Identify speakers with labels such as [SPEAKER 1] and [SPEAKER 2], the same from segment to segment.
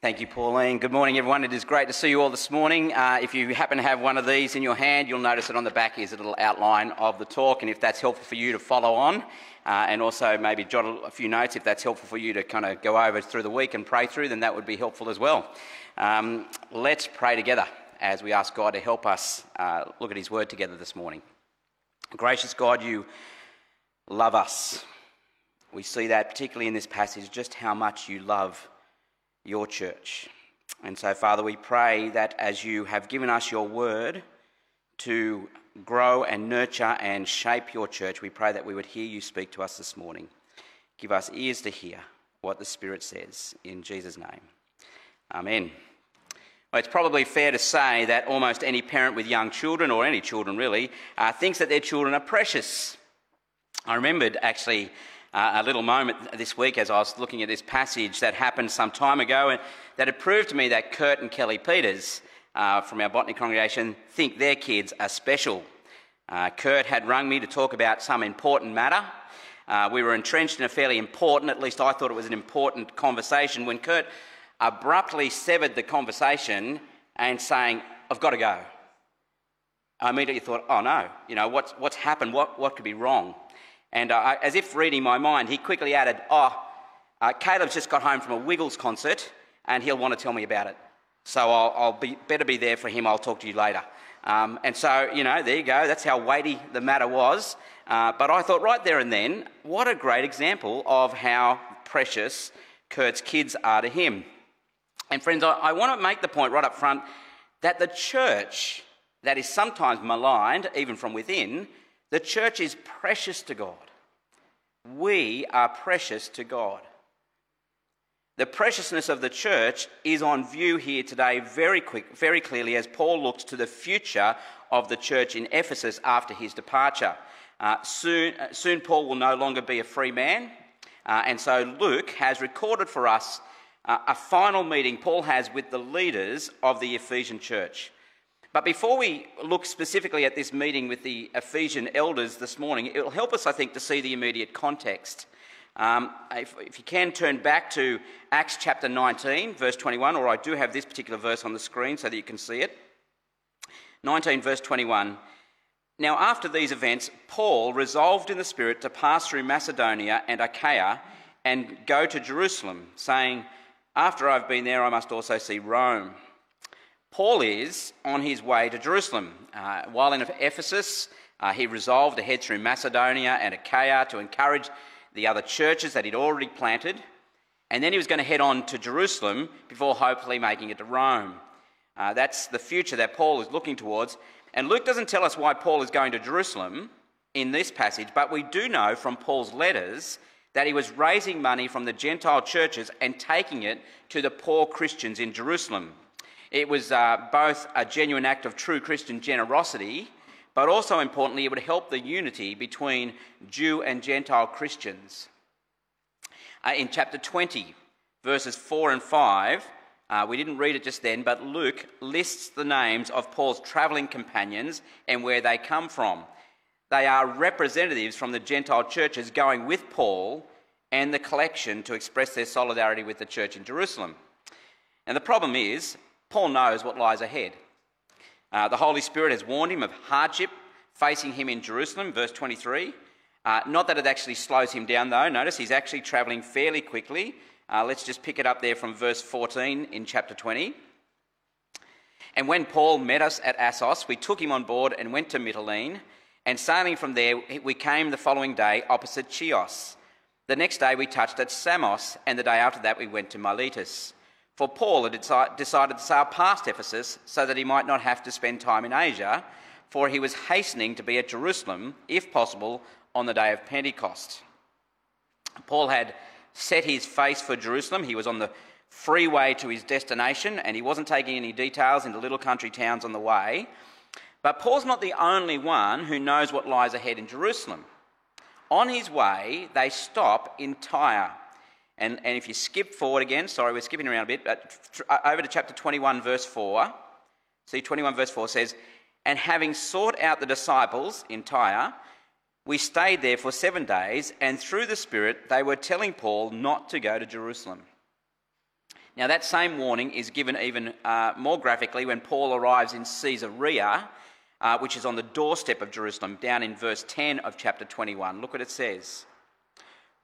[SPEAKER 1] Thank you, Pauline. Good morning, everyone. It is great to see you all this morning. Uh, if you happen to have one of these in your hand, you'll notice that on the back is a little outline of the talk, and if that's helpful for you to follow on, uh, and also maybe jot a few notes if that's helpful for you to kind of go over through the week and pray through, then that would be helpful as well. Um, let's pray together as we ask God to help us uh, look at His Word together this morning. Gracious God, you love us. We see that particularly in this passage, just how much you love your church. And so, Father, we pray that as you have given us your word to grow and nurture and shape your church, we pray that we would hear you speak to us this morning. Give us ears to hear what the Spirit says. In Jesus' name. Amen. Well, it's probably fair to say that almost any parent with young children, or any children really, uh, thinks that their children are precious. I remembered actually uh, a little moment this week as I was looking at this passage that happened some time ago and that had proved to me that Kurt and Kelly Peters uh, from our botany congregation think their kids are special. Uh, Kurt had rung me to talk about some important matter. Uh, we were entrenched in a fairly important, at least I thought it was an important conversation, when Kurt abruptly severed the conversation and saying, I've got to go. I immediately thought, oh no, you know, what's, what's happened? What, what could be wrong? And uh, as if reading my mind, he quickly added, Oh, uh, Caleb's just got home from a Wiggles concert and he'll want to tell me about it. So I'll, I'll be, better be there for him. I'll talk to you later. Um, and so, you know, there you go. That's how weighty the matter was. Uh, but I thought right there and then, what a great example of how precious Kurt's kids are to him. And friends, I, I want to make the point right up front that the church that is sometimes maligned, even from within, the church is precious to God. We are precious to God. The preciousness of the church is on view here today very, quick, very clearly as Paul looks to the future of the church in Ephesus after his departure. Uh, soon, uh, soon, Paul will no longer be a free man, uh, and so Luke has recorded for us uh, a final meeting Paul has with the leaders of the Ephesian church. But before we look specifically at this meeting with the Ephesian elders this morning, it will help us, I think, to see the immediate context. Um, if, if, you can turn back to Acts chapter 19, verse 21, or I do have this particular verse on the screen so that you can see it. 19, verse 21. Now, after these events, Paul resolved in the Spirit to pass through Macedonia and Achaia and go to Jerusalem, saying, After I've been there, I must also see Rome. Paul is on his way to Jerusalem. Uh, while in Ephesus, uh, he resolved to head through Macedonia and Achaia to encourage the other churches that he'd already planted. And then he was going to head on to Jerusalem before hopefully making it to Rome. Uh, that's the future that Paul is looking towards. And Luke doesn't tell us why Paul is going to Jerusalem in this passage, but we do know from Paul's letters that he was raising money from the Gentile churches and taking it to the poor Christians in Jerusalem. It was uh, both a genuine act of true Christian generosity, but also importantly, it would help the unity between Jew and Gentile Christians. Uh, in chapter 20, verses 4 and 5, uh, we didn't read it just then, but Luke lists the names of Paul's travelling companions and where they come from. They are representatives from the Gentile churches going with Paul and the collection to express their solidarity with the church in Jerusalem. And the problem is, Paul knows what lies ahead. Uh, the Holy Spirit has warned him of hardship facing him in Jerusalem, verse 23. Uh, not that it actually slows him down, though. Notice he's actually travelling fairly quickly. Uh, let's just pick it up there from verse 14 in chapter 20. And when Paul met us at Assos, we took him on board and went to Mytilene. And sailing from there, we came the following day opposite Chios. The next day we touched at Samos, and the day after that we went to Miletus. For Paul had decided to sail past Ephesus so that he might not have to spend time in Asia, for he was hastening to be at Jerusalem, if possible, on the day of Pentecost. Paul had set his face for Jerusalem. He was on the freeway to his destination, and he wasn't taking any details into little country towns on the way. But Paul's not the only one who knows what lies ahead in Jerusalem. On his way, they stop in Tyre. And, and if you skip forward again, sorry, we're skipping around a bit, but uh, over to chapter 21, verse 4. See, 21, verse 4 says, And having sought out the disciples in Tyre, we stayed there for seven days, and through the Spirit they were telling Paul not to go to Jerusalem. Now, that same warning is given even uh, more graphically when Paul arrives in Caesarea, uh, which is on the doorstep of Jerusalem, down in verse 10 of chapter 21. Look what it says.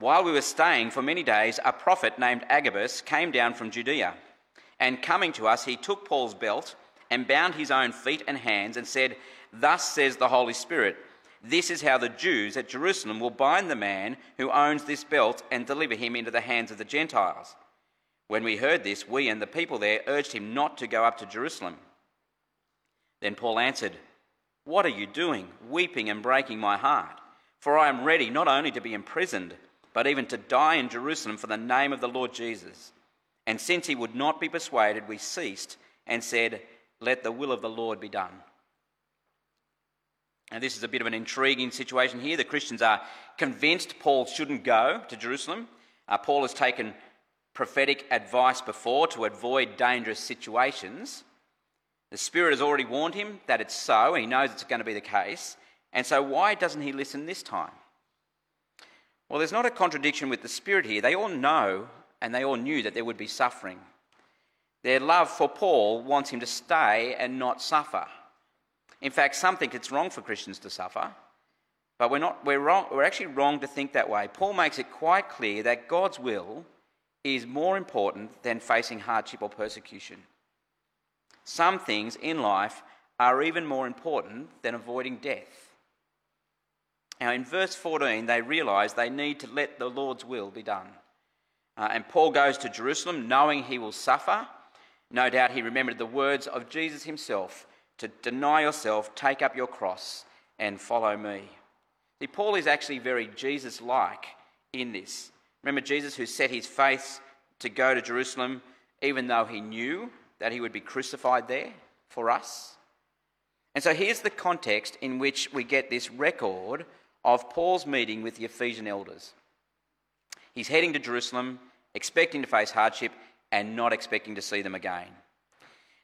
[SPEAKER 1] While we were staying for many days, a prophet named Agabus came down from Judea. And coming to us, he took Paul's belt and bound his own feet and hands and said, Thus says the Holy Spirit, this is how the Jews at Jerusalem will bind the man who owns this belt and deliver him into the hands of the Gentiles. When we heard this, we and the people there urged him not to go up to Jerusalem. Then Paul answered, What are you doing, weeping and breaking my heart? For I am ready not only to be imprisoned, but even to die in Jerusalem for the name of the Lord Jesus. And since he would not be persuaded, we ceased and said, Let the will of the Lord be done. Now, this is a bit of an intriguing situation here. The Christians are convinced Paul shouldn't go to Jerusalem. Uh, Paul has taken prophetic advice before to avoid dangerous situations. The Spirit has already warned him that it's so, he knows it's going to be the case. And so, why doesn't he listen this time? Well, there's not a contradiction with the Spirit here. They all know and they all knew that there would be suffering. Their love for Paul wants him to stay and not suffer. In fact, some think it's wrong for Christians to suffer, but we're, not, we're, wrong, we're actually wrong to think that way. Paul makes it quite clear that God's will is more important than facing hardship or persecution. Some things in life are even more important than avoiding death. Now, in verse 14, they realise they need to let the Lord's will be done. Uh, and Paul goes to Jerusalem knowing he will suffer. No doubt he remembered the words of Jesus himself to deny yourself, take up your cross, and follow me. See, Paul is actually very Jesus like in this. Remember Jesus who set his face to go to Jerusalem even though he knew that he would be crucified there for us? And so here's the context in which we get this record of Paul's meeting with the Ephesian elders. He's heading to Jerusalem, expecting to face hardship and not expecting to see them again.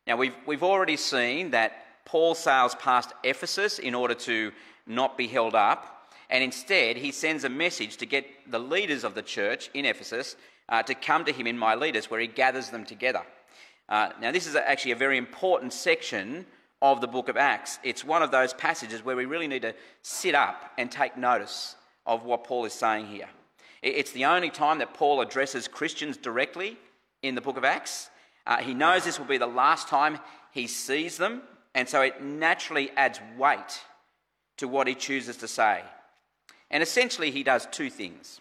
[SPEAKER 1] Now, we've, we've already seen that Paul sails past Ephesus in order to not be held up, and instead he sends a message to get the leaders of the church in Ephesus uh, to come to him in Miletus, where he gathers them together. Uh, now, this is actually a very important section of the book of Acts. It's one of those passages where we really need to sit up and take notice of what Paul is saying here. It's the only time that Paul addresses Christians directly in the book of Acts. Uh, he knows this will be the last time he sees them, and so it naturally adds weight to what he chooses to say. And essentially, he does two things.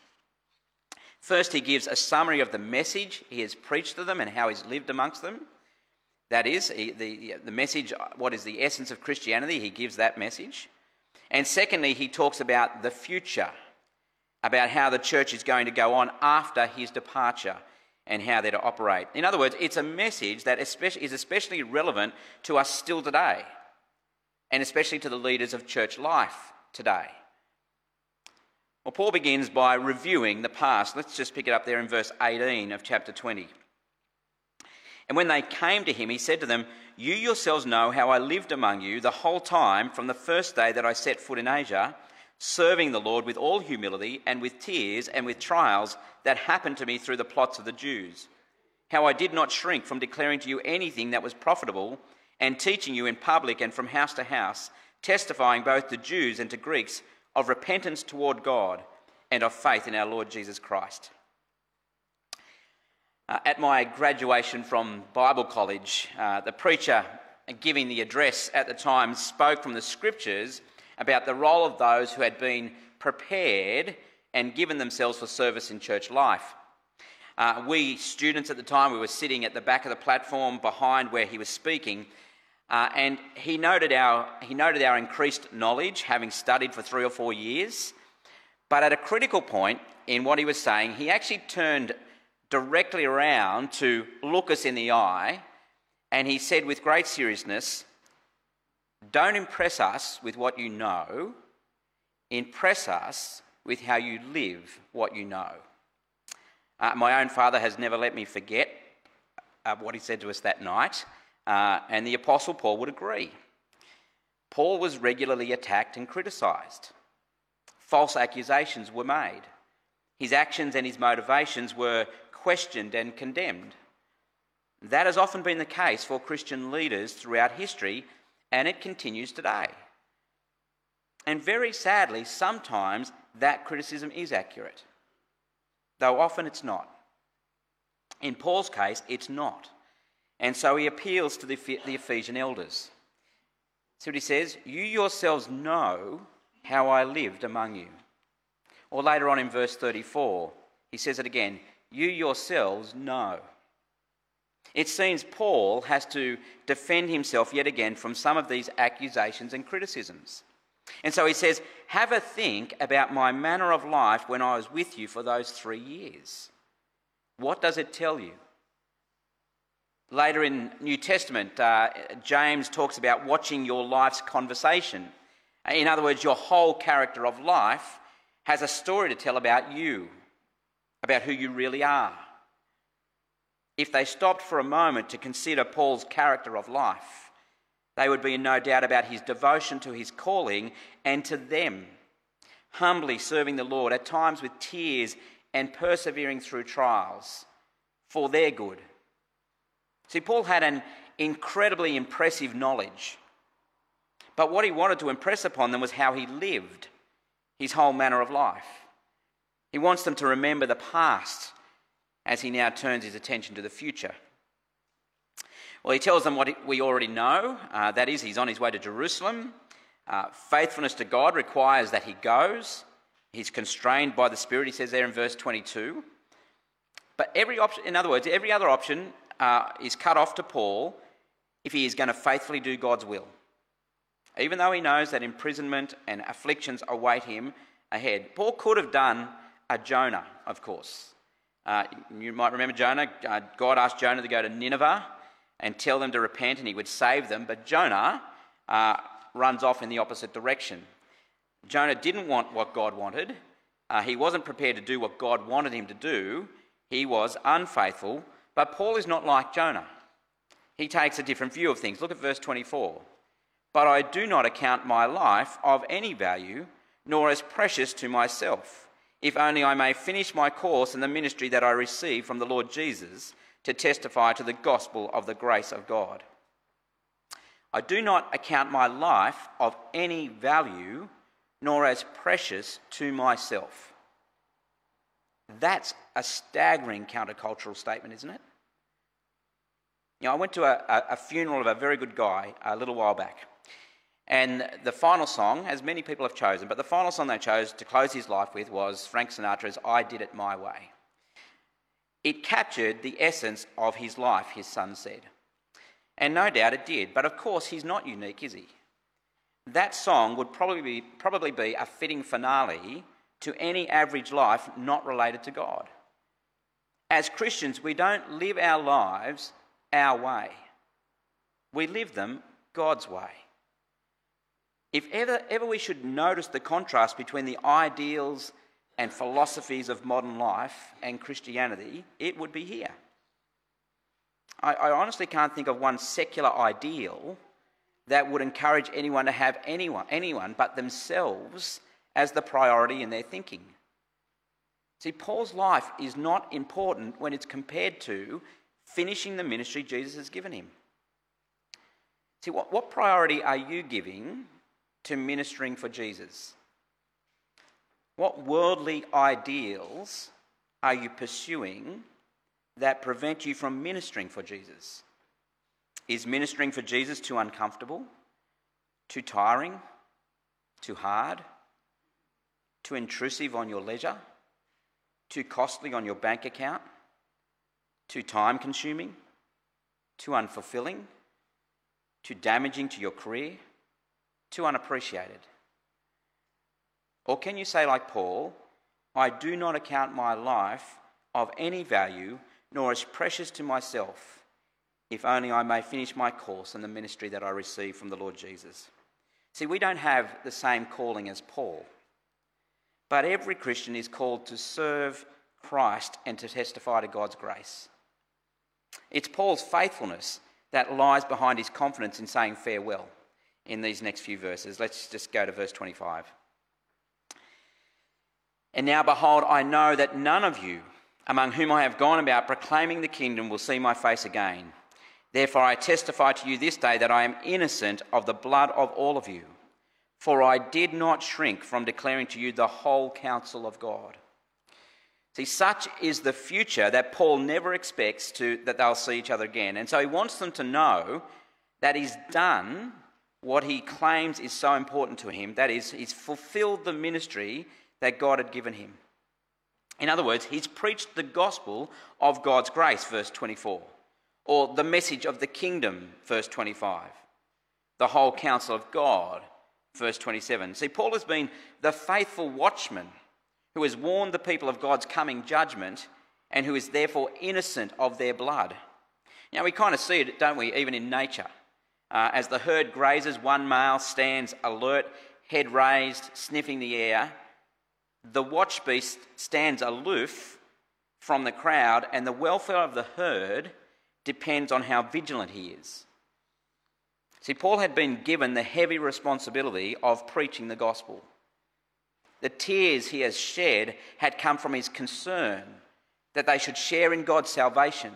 [SPEAKER 1] First, he gives a summary of the message he has preached to them and how he's lived amongst them. That is, the, the message, what is the essence of Christianity, he gives that message. And secondly, he talks about the future, about how the church is going to go on after his departure and how they're to operate. In other words, it's a message that is especially relevant to us still today, and especially to the leaders of church life today. Well, Paul begins by reviewing the past. Let's just pick it up there in verse 18 of chapter 20. And when they came to him, he said to them, You yourselves know how I lived among you the whole time from the first day that I set foot in Asia serving the Lord with all humility and with tears and with trials that happened to me through the plots of the Jews. How I did not shrink from declaring to you anything that was profitable and teaching you in public and from house to house, testifying both to Jews and to Greeks of repentance toward God and of faith in our Lord Jesus Christ. Uh, at my graduation from Bible college, uh, the preacher giving the address at the time spoke from the scriptures about the role of those who had been prepared and given themselves for service in church life. Uh, we students at the time, we were sitting at the back of the platform behind where he was speaking, uh, and he noted, our, he noted our increased knowledge, having studied for three or four years. But at a critical point in what he was saying, he actually turned directly around to look us in the eye, and he said with great seriousness, don't impress us with what you know, impress us with how you live what you know. Uh, my own father has never let me forget uh, what he said to us that night, uh, and the Apostle Paul would agree. Paul was regularly attacked and criticised. False accusations were made. His actions and his motivations were questioned and condemned. That has often been the case for Christian leaders throughout history, and it continues today. And very sadly, sometimes that criticism is accurate, though often it's not. In Paul's case, it's not. And so he appeals to the, the Ephesian elders. See what he says? You yourselves know how I lived among you. Or later on in verse 34, he says it again You yourselves know. It seems Paul has to defend himself yet again from some of these accusations and criticisms. And so he says, Have a think about my manner of life when I was with you for those three years. What does it tell you? Later in New Testament, uh, James talks about watching your life's conversation. In other words, your whole character of life has a story to tell about you, about who you really are. If they stopped for a moment to consider Paul's character of life, they would be in no doubt about his devotion to his calling and to them, humbly serving the Lord, at times with tears and persevering through trials for their good. See, Paul had an incredibly impressive knowledge. But what he wanted to impress upon them was how he lived, his whole manner of life. He wants them to remember the past as he now turns his attention to the future. Well, he tells them what we already know uh, that is, he's on his way to Jerusalem. Uh, faithfulness to God requires that he goes. He's constrained by the Spirit, he says there in verse 22. But every option, in other words, every other option uh, is cut off to Paul if he is going to faithfully do God's will. Even though he knows that imprisonment and afflictions await him ahead. Paul could have done a Jonah, of course. Uh, you might remember Jonah. Uh, God asked Jonah to go to Nineveh and tell them to repent and he would save them. But Jonah uh, runs off in the opposite direction. Jonah didn't want what God wanted. Uh, he wasn't prepared to do what God wanted him to do. He was unfaithful but Paul is not like Jonah. He takes a different view of things. Look at verse 24. But I do not account my life of any value, nor as precious to myself, if only I may finish my course in the ministry that I received from the Lord Jesus to testify to the gospel of the grace of God. I do not account my life of any value, nor as precious to myself. That's a staggering countercultural statement, isn't it? You know, I went to a, a, funeral of a very good guy a little while back. And the final song, as many people have chosen, but the final song they chose to close his life with was Frank Sinatra's I Did It My Way. It captured the essence of his life, his son said. And no doubt it did, but of course he's not unique, is he? That song would probably be, probably be a fitting finale to any average life not related to God. As Christians, we don't live our lives our way. We live them God's way. If ever, ever we should notice the contrast between the ideals and philosophies of modern life and Christianity, it would be here. I, I honestly can't think of one secular ideal that would encourage anyone to have anyone, anyone but themselves as the priority in their thinking. See, Paul's life is not important when it's compared to finishing the ministry Jesus has given him. See, what, what priority are you giving to ministering for Jesus? What worldly ideals are you pursuing that prevent you from ministering for Jesus? Is ministering for Jesus too uncomfortable, too tiring, too hard, too intrusive on your leisure, too costly on your bank account? too time consuming, too unfulfilling, too damaging to your career, too unappreciated? Or can you say, like Paul, I do not account my life of any value, nor as precious to myself, if only I may finish my course in the ministry that I received from the Lord Jesus? See, we don't have the same calling as Paul, but every Christian is called to serve Christ and to testify to God's grace. It's Paul's faithfulness that lies behind his confidence in saying farewell in these next few verses. Let's just go to verse 25. And now, behold, I know that none of you among whom I have gone about proclaiming the kingdom will see my face again. Therefore, I testify to you this day that I am innocent of the blood of all of you, for I did not shrink from declaring to you the whole counsel of God. See, such is the future that Paul never expects to, that they'll see each other again. And so he wants them to know that he's done what he claims is so important to him that is, he's fulfilled the ministry that God had given him. In other words, he's preached the gospel of God's grace, verse 24, or the message of the kingdom, verse 25, the whole counsel of God, verse 27. See, Paul has been the faithful watchman who has warned the people of God's coming judgment and who is therefore innocent of their blood. Now, we kind of see it, don't we, even in nature. Uh, as the herd grazes, one male stands alert, head raised, sniffing the air. The watch beast stands aloof from the crowd, and the welfare of the herd depends on how vigilant he is. See, Paul had been given the heavy responsibility of preaching the gospel. The tears he has shed had come from his concern that they should share in God's salvation.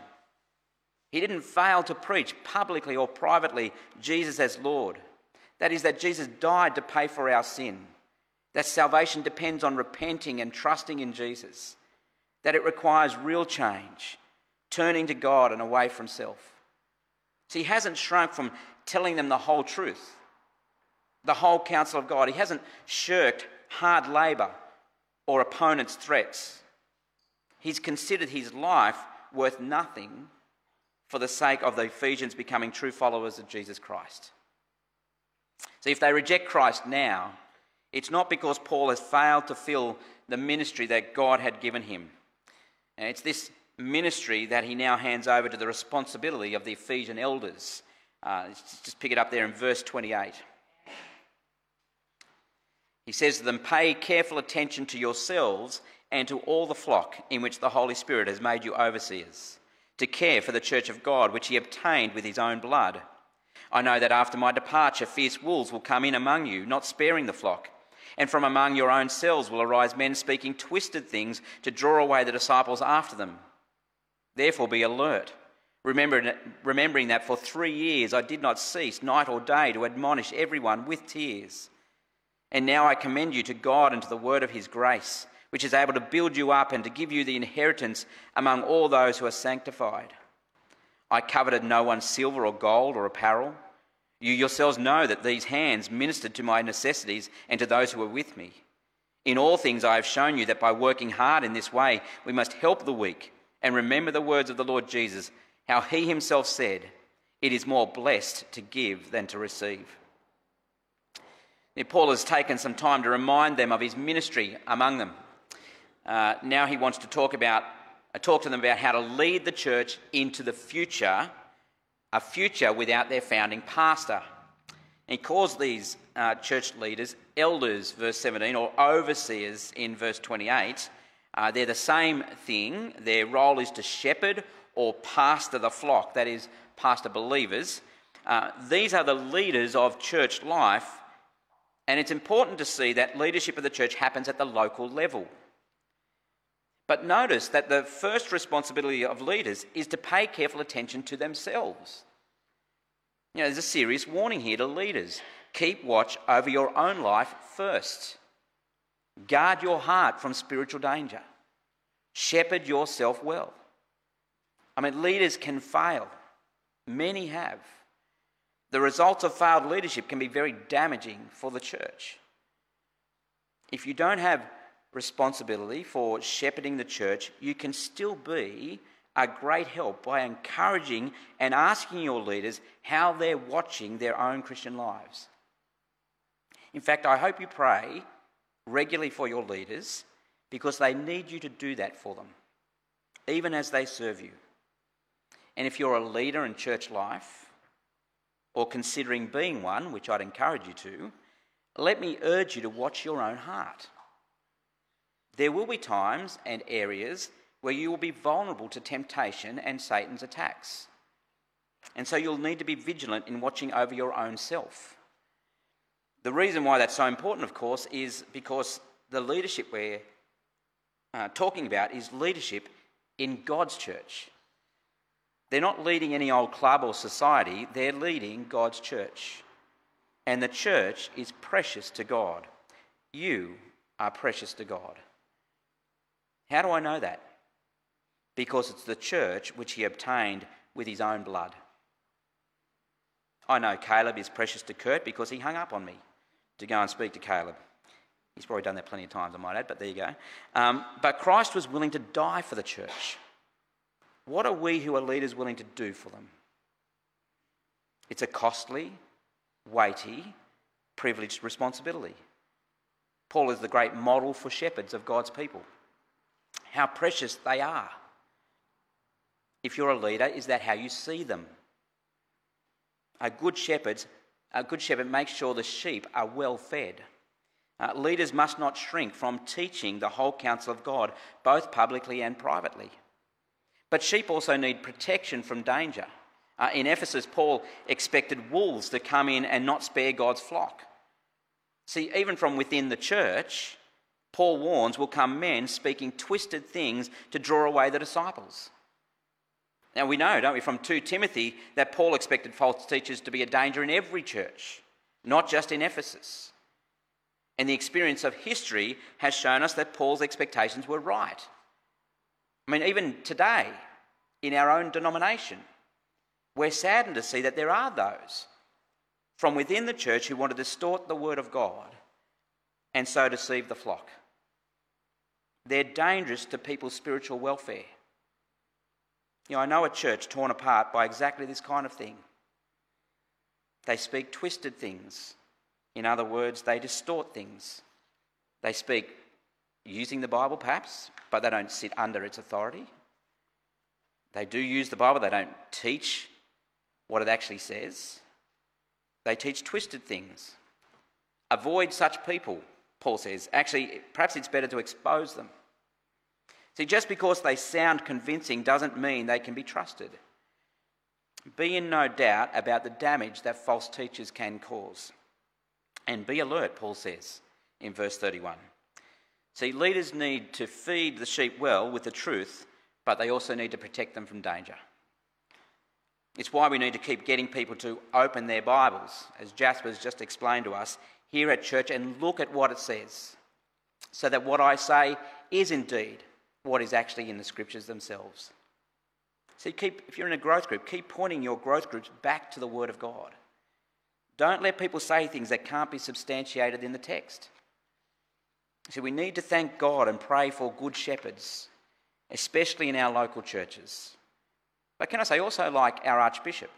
[SPEAKER 1] He didn't fail to preach publicly or privately Jesus as Lord. That is, that Jesus died to pay for our sin. That salvation depends on repenting and trusting in Jesus. That it requires real change, turning to God and away from self. See, he hasn't shrunk from telling them the whole truth, the whole counsel of God. He hasn't shirked hard labour, or opponents' threats. He's considered his life worth nothing for the sake of the Ephesians becoming true followers of Jesus Christ. See, if they reject Christ now, it's not because Paul has failed to fill the ministry that God had given him. And it's this ministry that he now hands over to the responsibility of the Ephesian elders. Uh, just pick it up there in verse 28. He says to them, Pay careful attention to yourselves and to all the flock in which the Holy Spirit has made you overseers, to care for the church of God, which he obtained with his own blood. I know that after my departure, fierce wolves will come in among you, not sparing the flock. And from among your own selves will arise men speaking twisted things to draw away the disciples after them. Therefore, be alert, remembering that for three years I did not cease, night or day, to admonish everyone with tears. And now I commend you to God and to the word of his grace, which is able to build you up and to give you the inheritance among all those who are sanctified. I coveted no one's silver or gold or apparel. You yourselves know that these hands ministered to my necessities and to those who were with me. In all things I have shown you that by working hard in this way, we must help the weak and remember the words of the Lord Jesus, how he himself said, It is more blessed to give than to receive. Now, Paul has taken some time to remind them of his ministry among them. Uh, now he wants to talk about uh, talk to them about how to lead the church into the future, a future without their founding pastor. And he calls these uh, church leaders elders, verse 17, or overseers in verse 28. Uh, they're the same thing. Their role is to shepherd or pastor the flock, that is, pastor believers. Uh, these are the leaders of church life and it's important to see that leadership of the church happens at the local level. But notice that the first responsibility of leaders is to pay careful attention to themselves. You know, there's a serious warning here to leaders. Keep watch over your own life first. Guard your heart from spiritual danger. Shepherd yourself well. I mean, leaders can fail. Many have. The results of failed leadership can be very damaging for the church. If you don't have responsibility for shepherding the church, you can still be a great help by encouraging and asking your leaders how they're watching their own Christian lives. In fact, I hope you pray regularly for your leaders because they need you to do that for them, even as they serve you. And if you're a leader in church life, or considering being one, which I'd encourage you to, let me urge you to watch your own heart. There will be times and areas where you will be vulnerable to temptation and Satan's attacks. And so you'll need to be vigilant in watching over your own self. The reason why that's so important, of course, is because the leadership we're uh, talking about is leadership in God's church. They're not leading any old club or society, they're leading God's church. And the church is precious to God. You are precious to God. How do I know that? Because it's the church which he obtained with his own blood. I know Caleb is precious to Kurt because he hung up on me to go and speak to Caleb. He's probably done that plenty of times, I might add, but there you go. Um, but Christ was willing to die for the church. What are we who are leaders willing to do for them? It's a costly, weighty, privileged responsibility. Paul is the great model for shepherds of God's people. How precious they are. If you're a leader, is that how you see them? A good shepherd, a good shepherd makes sure the sheep are well fed. Uh, leaders must not shrink from teaching the whole counsel of God, both publicly and privately. But sheep also need protection from danger. Uh, in Ephesus, Paul expected wolves to come in and not spare God's flock. See, even from within the church, Paul warns will come men speaking twisted things to draw away the disciples. Now, we know, don't we, from 2 Timothy, that Paul expected false teachers to be a danger in every church, not just in Ephesus. And the experience of history has shown us that Paul's expectations were right. I mean, even today, in our own denomination, we're saddened to see that there are those from within the church who want to distort the word of God and so deceive the flock. They're dangerous to people's spiritual welfare. You know, I know a church torn apart by exactly this kind of thing. They speak twisted things. In other words, they distort things. They speak using the Bible, perhaps, but they don't sit under its authority. They do use the Bible, they don't teach what it actually says. They teach twisted things. Avoid such people, Paul says. Actually, perhaps it's better to expose them. See, just because they sound convincing doesn't mean they can be trusted. Be in no doubt about the damage that false teachers can cause. And be alert, Paul says in verse 31. See, leaders need to feed the sheep well with the truth, but they also need to protect them from danger. It's why we need to keep getting people to open their Bibles, as Jasper's just explained to us, here at church and look at what it says, so that what I say is indeed what is actually in the scriptures themselves. See, keep, if you're in a growth group, keep pointing your growth groups back to the Word of God. Don't let people say things that can't be substantiated in the text. See, we need to thank God and pray for good shepherds, especially in our local churches. But can I say, also like our Archbishop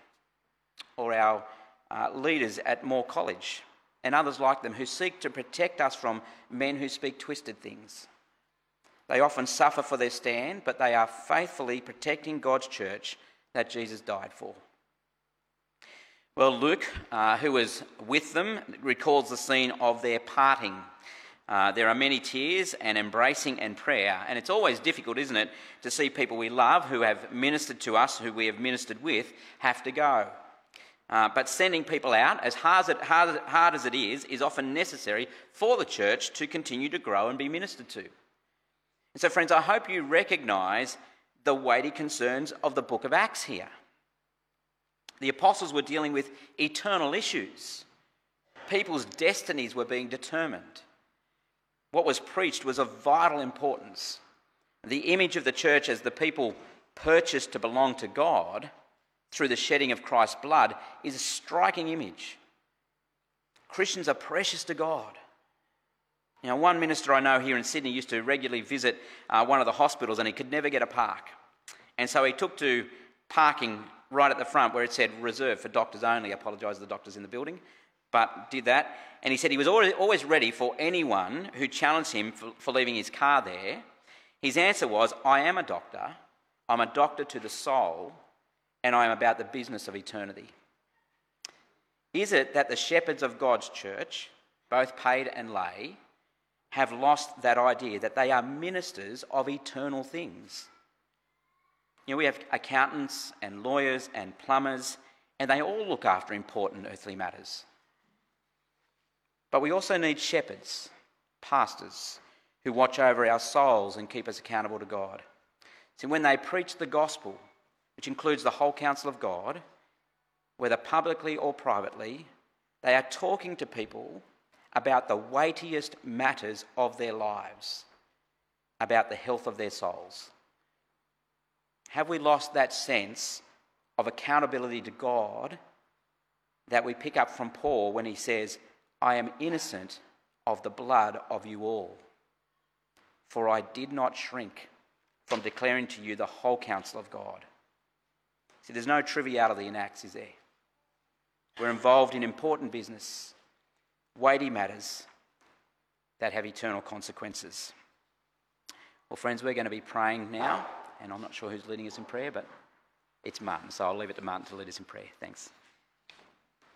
[SPEAKER 1] or our uh, leaders at Moore College and others like them who seek to protect us from men who speak twisted things. They often suffer for their stand, but they are faithfully protecting God's church that Jesus died for. Well, Luke, uh, who was with them, recalls the scene of their parting. Uh, there are many tears and embracing and prayer, and it's always difficult, isn't it, to see people we love who have ministered to us, who we have ministered with, have to go. Uh, but sending people out, as hard as, it, hard, hard as it is, is often necessary for the church to continue to grow and be ministered to. And so, friends, I hope you recognise the weighty concerns of the book of Acts here. The apostles were dealing with eternal issues, people's destinies were being determined. What was preached was of vital importance. The image of the church as the people purchased to belong to God through the shedding of Christ's blood is a striking image. Christians are precious to God. You know, one minister I know here in Sydney used to regularly visit uh, one of the hospitals and he could never get a park. And so he took to parking right at the front where it said reserved for doctors only. Apologise to the doctors in the building, but did that. And he said he was always ready for anyone who challenged him for, for leaving his car there. His answer was, I am a doctor. I'm a doctor to the soul, and I am about the business of eternity. Is it that the shepherds of God's church, both paid and lay, have lost that idea that they are ministers of eternal things. You know, we have accountants and lawyers and plumbers, and they all look after important earthly matters. But we also need shepherds, pastors, who watch over our souls and keep us accountable to God. See, when they preach the gospel, which includes the whole counsel of God, whether publicly or privately, they are talking to people about the weightiest matters of their lives, about the health of their souls. Have we lost that sense of accountability to God that we pick up from Paul when he says, I am innocent of the blood of you all? For I did not shrink from declaring to you the whole counsel of God. See, there's no triviality in Acts, is there? We're involved in important business, weighty matters that have eternal consequences. Well, friends, we're going to be praying now, and I'm not sure who's leading us in prayer, but it's Martin, so I'll leave it to Martin to lead us in prayer. Thanks.